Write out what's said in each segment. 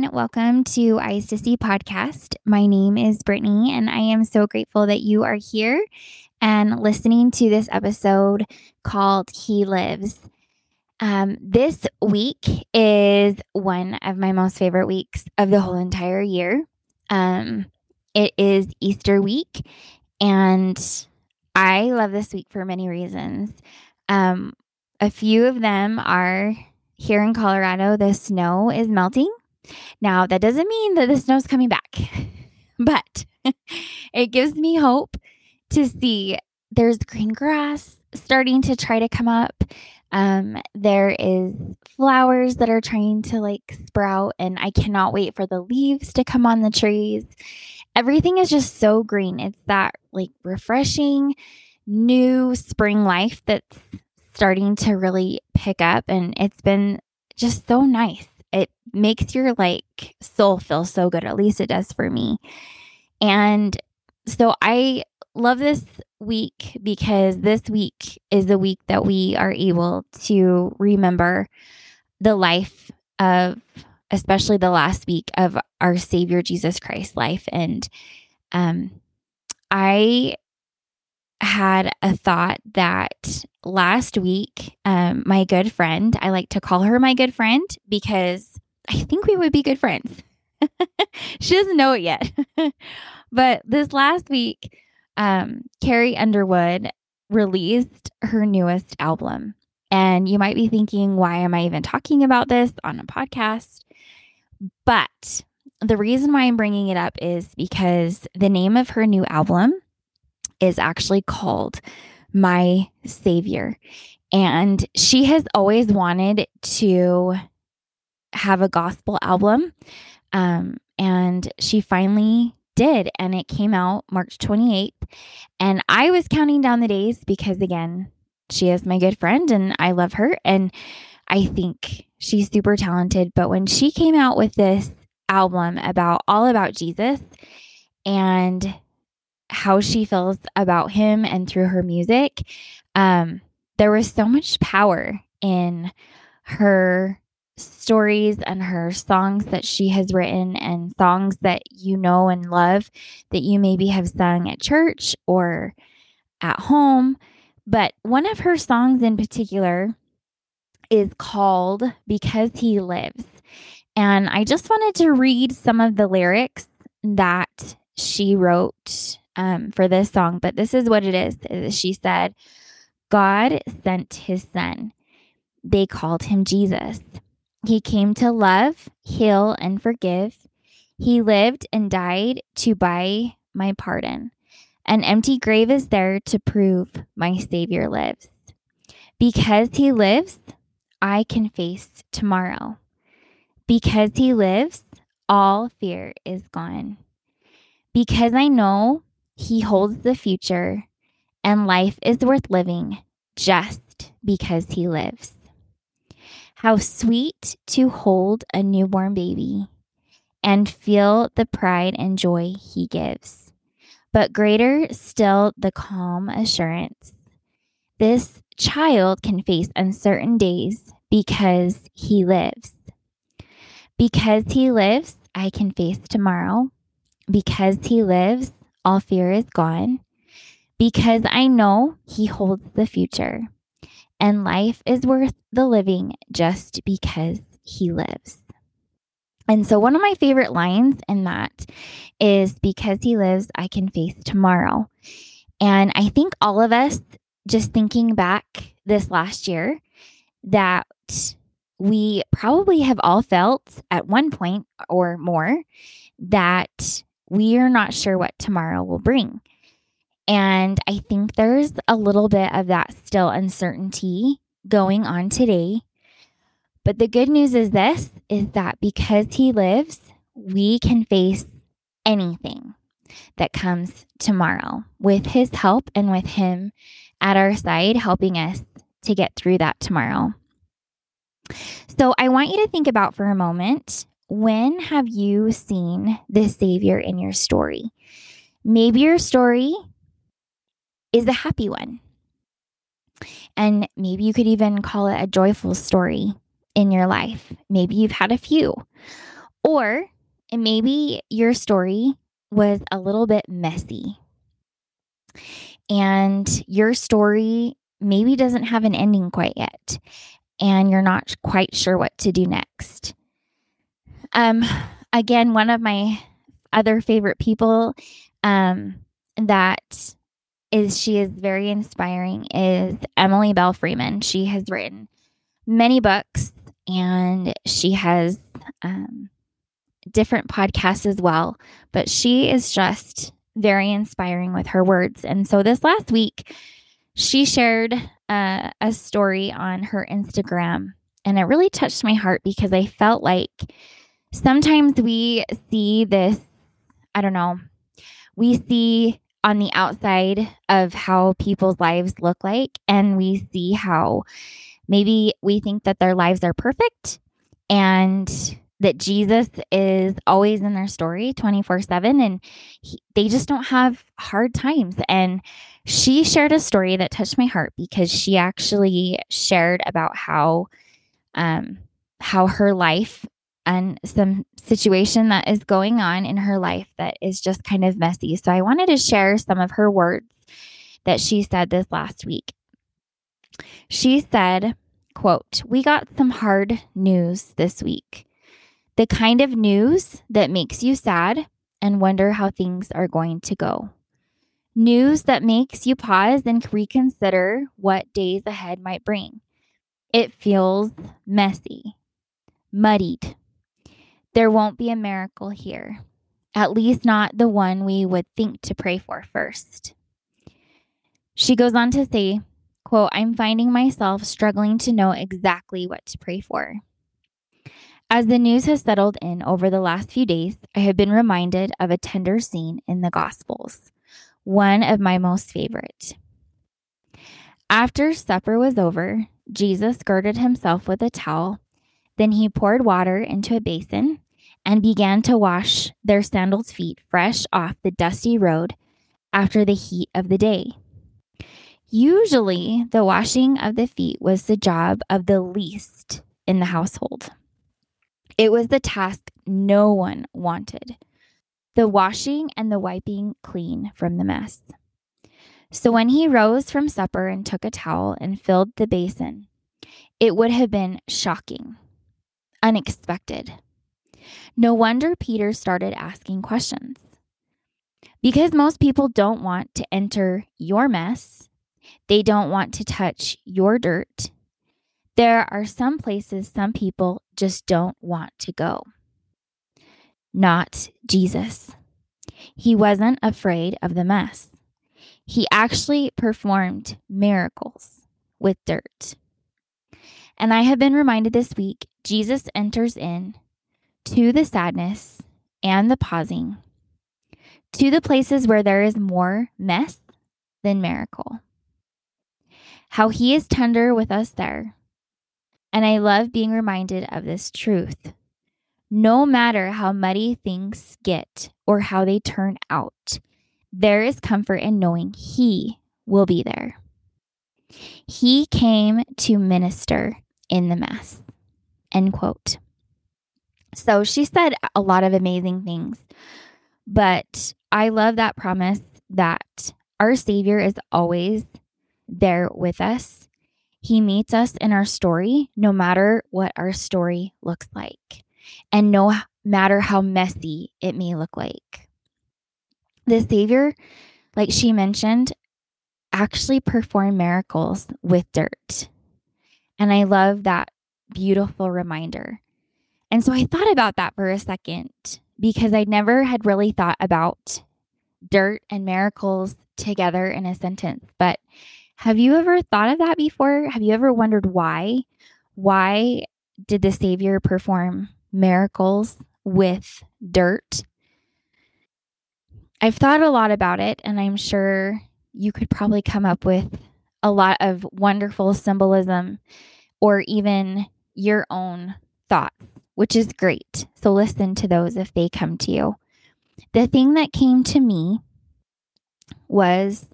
everyone. Welcome to Eyes to See podcast. My name is Brittany, and I am so grateful that you are here and listening to this episode called He Lives. Um, this week is one of my most favorite weeks of the whole entire year. Um, it is Easter week, and I love this week for many reasons. Um, a few of them are here in Colorado, the snow is melting. Now, that doesn't mean that the snow's coming back, but it gives me hope to see there's green grass starting to try to come up. Um, there is flowers that are trying to like sprout, and I cannot wait for the leaves to come on the trees. Everything is just so green. It's that like refreshing new spring life that's starting to really pick up, and it's been just so nice. It makes your like soul feel so good. At least it does for me. And so I love this week because this week is the week that we are able to remember the life of, especially the last week of our Savior Jesus Christ life. And um, I had a thought that last week, um, my good friend, I like to call her my good friend because I think we would be good friends. she doesn't know it yet. but this last week, um, Carrie Underwood released her newest album. And you might be thinking, why am I even talking about this on a podcast? But the reason why I'm bringing it up is because the name of her new album is actually called My Savior. And she has always wanted to have a gospel album. Um, and she finally did. And it came out March 28th. And I was counting down the days because, again, she is my good friend and I love her. And I think she's super talented. But when she came out with this album about all about Jesus and how she feels about him and through her music, um, there was so much power in her stories and her songs that she has written and songs that you know and love that you maybe have sung at church or at home. But one of her songs in particular is called Because He Lives. And I just wanted to read some of the lyrics that she wrote um, for this song, but this is what it is. She said, God sent his son. They called him Jesus. He came to love, heal, and forgive. He lived and died to buy my pardon. An empty grave is there to prove my Savior lives. Because he lives, I can face tomorrow. Because he lives, all fear is gone. Because I know he holds the future, and life is worth living just because he lives. How sweet to hold a newborn baby and feel the pride and joy he gives. But greater still the calm assurance. This child can face uncertain days because he lives. Because he lives, I can face tomorrow. Because he lives, all fear is gone because I know He holds the future and life is worth the living just because He lives. And so, one of my favorite lines in that is because He lives, I can face tomorrow. And I think all of us, just thinking back this last year, that we probably have all felt at one point or more that we are not sure what tomorrow will bring. And I think there's a little bit of that still uncertainty going on today. But the good news is this is that because he lives, we can face anything that comes tomorrow with his help and with him at our side helping us to get through that tomorrow. So I want you to think about for a moment when have you seen the Savior in your story? Maybe your story is a happy one. And maybe you could even call it a joyful story in your life. Maybe you've had a few. Or maybe your story was a little bit messy and your story maybe doesn't have an ending quite yet and you're not quite sure what to do next. Um again, one of my other favorite people um that is she is very inspiring is Emily Belle Freeman. She has written many books and she has um, different podcasts as well, but she is just very inspiring with her words. And so this last week, she shared uh, a story on her Instagram, and it really touched my heart because I felt like sometimes we see this, I don't know, we see on the outside of how people's lives look like, and we see how maybe we think that their lives are perfect and that Jesus is always in their story 24 7 and he, they just don't have hard times. And she shared a story that touched my heart because she actually shared about how, um, how her life and some situation that is going on in her life that is just kind of messy. So I wanted to share some of her words that she said this last week. She said, quote, "We got some hard news this week. The kind of news that makes you sad and wonder how things are going to go. News that makes you pause and reconsider what days ahead might bring. It feels messy, muddied, there won't be a miracle here, at least not the one we would think to pray for first. She goes on to say, quote, I'm finding myself struggling to know exactly what to pray for. As the news has settled in over the last few days, I have been reminded of a tender scene in the Gospels, one of my most favorite. After supper was over, Jesus girded himself with a towel then he poured water into a basin and began to wash their sandaled feet fresh off the dusty road after the heat of the day. Usually, the washing of the feet was the job of the least in the household. It was the task no one wanted the washing and the wiping clean from the mess. So when he rose from supper and took a towel and filled the basin, it would have been shocking unexpected. No wonder Peter started asking questions. Because most people don't want to enter your mess, they don't want to touch your dirt. There are some places some people just don't want to go. Not Jesus. He wasn't afraid of the mess. He actually performed miracles with dirt. And I have been reminded this week Jesus enters in to the sadness and the pausing, to the places where there is more mess than miracle. How he is tender with us there. And I love being reminded of this truth. No matter how muddy things get or how they turn out, there is comfort in knowing he will be there. He came to minister in the mess. End quote. So she said a lot of amazing things, but I love that promise that our Savior is always there with us. He meets us in our story, no matter what our story looks like, and no matter how messy it may look like. The Savior, like she mentioned, actually performed miracles with dirt. And I love that beautiful reminder. And so I thought about that for a second because I never had really thought about dirt and miracles together in a sentence. But have you ever thought of that before? Have you ever wondered why? Why did the Savior perform miracles with dirt? I've thought a lot about it, and I'm sure you could probably come up with a lot of wonderful symbolism or even your own thoughts, which is great. So listen to those if they come to you. The thing that came to me was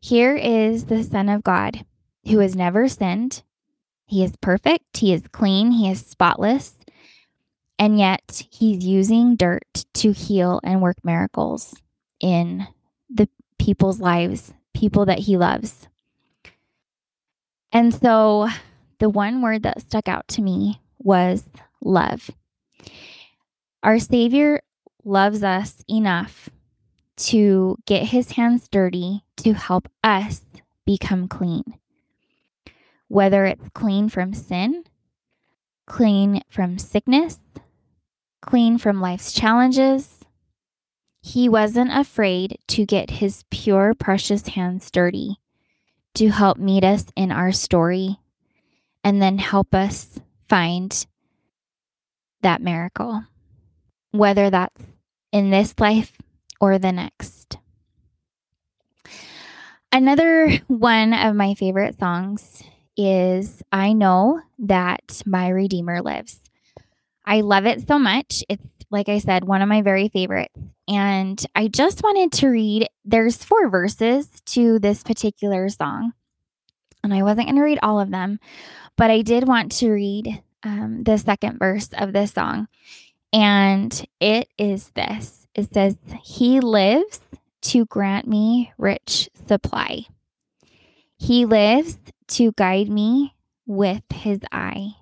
here is the Son of God who has never sinned. He is perfect, he is clean, he is spotless. And yet he's using dirt to heal and work miracles in the people's lives, people that he loves. And so the one word that stuck out to me was love. Our Savior loves us enough to get his hands dirty to help us become clean. Whether it's clean from sin, clean from sickness, clean from life's challenges, he wasn't afraid to get his pure, precious hands dirty to help meet us in our story and then help us find that miracle, whether that's in this life or the next. Another one of my favorite songs is I Know That My Redeemer Lives. I love it so much. It's, like I said, one of my very favorites. And I just wanted to read, there's four verses to this particular song. And I wasn't going to read all of them, but I did want to read um, the second verse of this song. And it is this it says, He lives to grant me rich supply. He lives to guide me with his eye.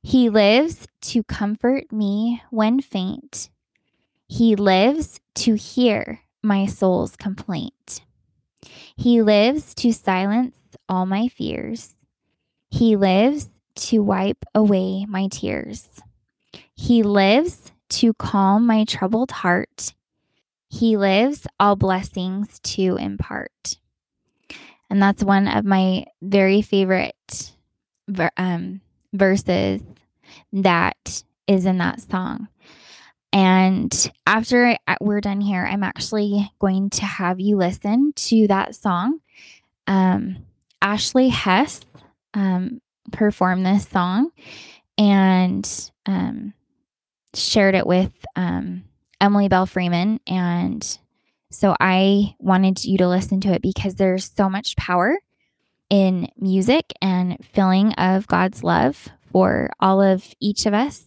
He lives to comfort me when faint. He lives to hear my soul's complaint. He lives to silence all my fears. He lives to wipe away my tears. He lives to calm my troubled heart. He lives all blessings to impart. And that's one of my very favorite um, verses that is in that song. And after we're done here, I'm actually going to have you listen to that song. Um, Ashley Hess um, performed this song and um, shared it with um, Emily Belle Freeman. And so I wanted you to listen to it because there's so much power in music and feeling of God's love for all of each of us.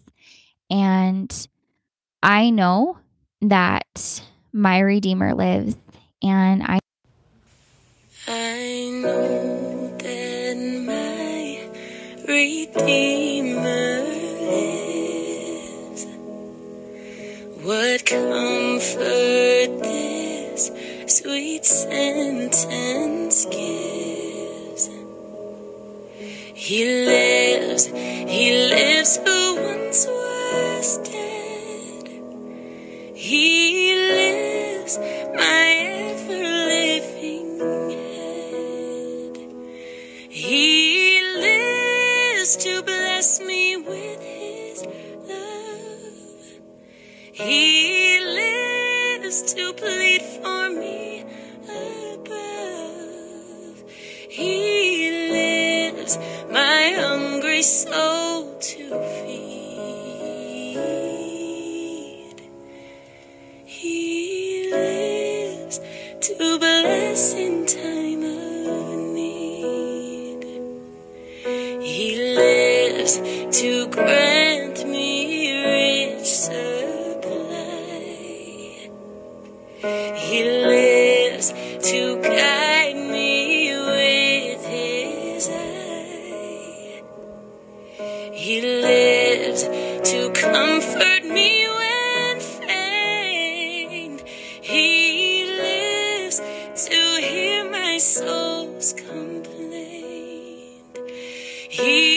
And I know that my Redeemer lives, and I. I know Redeemer lives. What comfort this sweet sentence gives. He lives, he lives who once was dead. To bless soul's complaint. He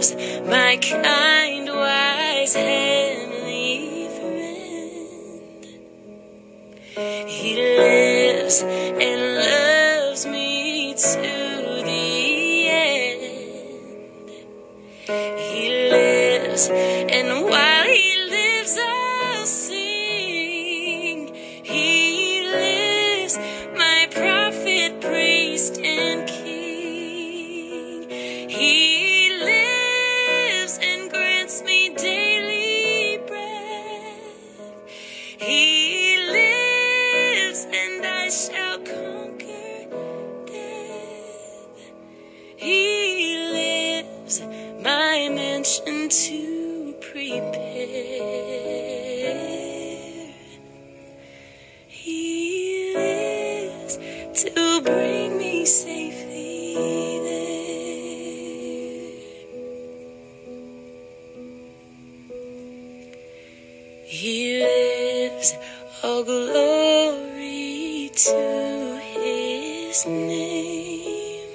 my kind, He lives, all glory to his name.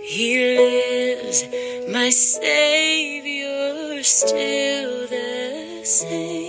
He lives, my Savior, still the same.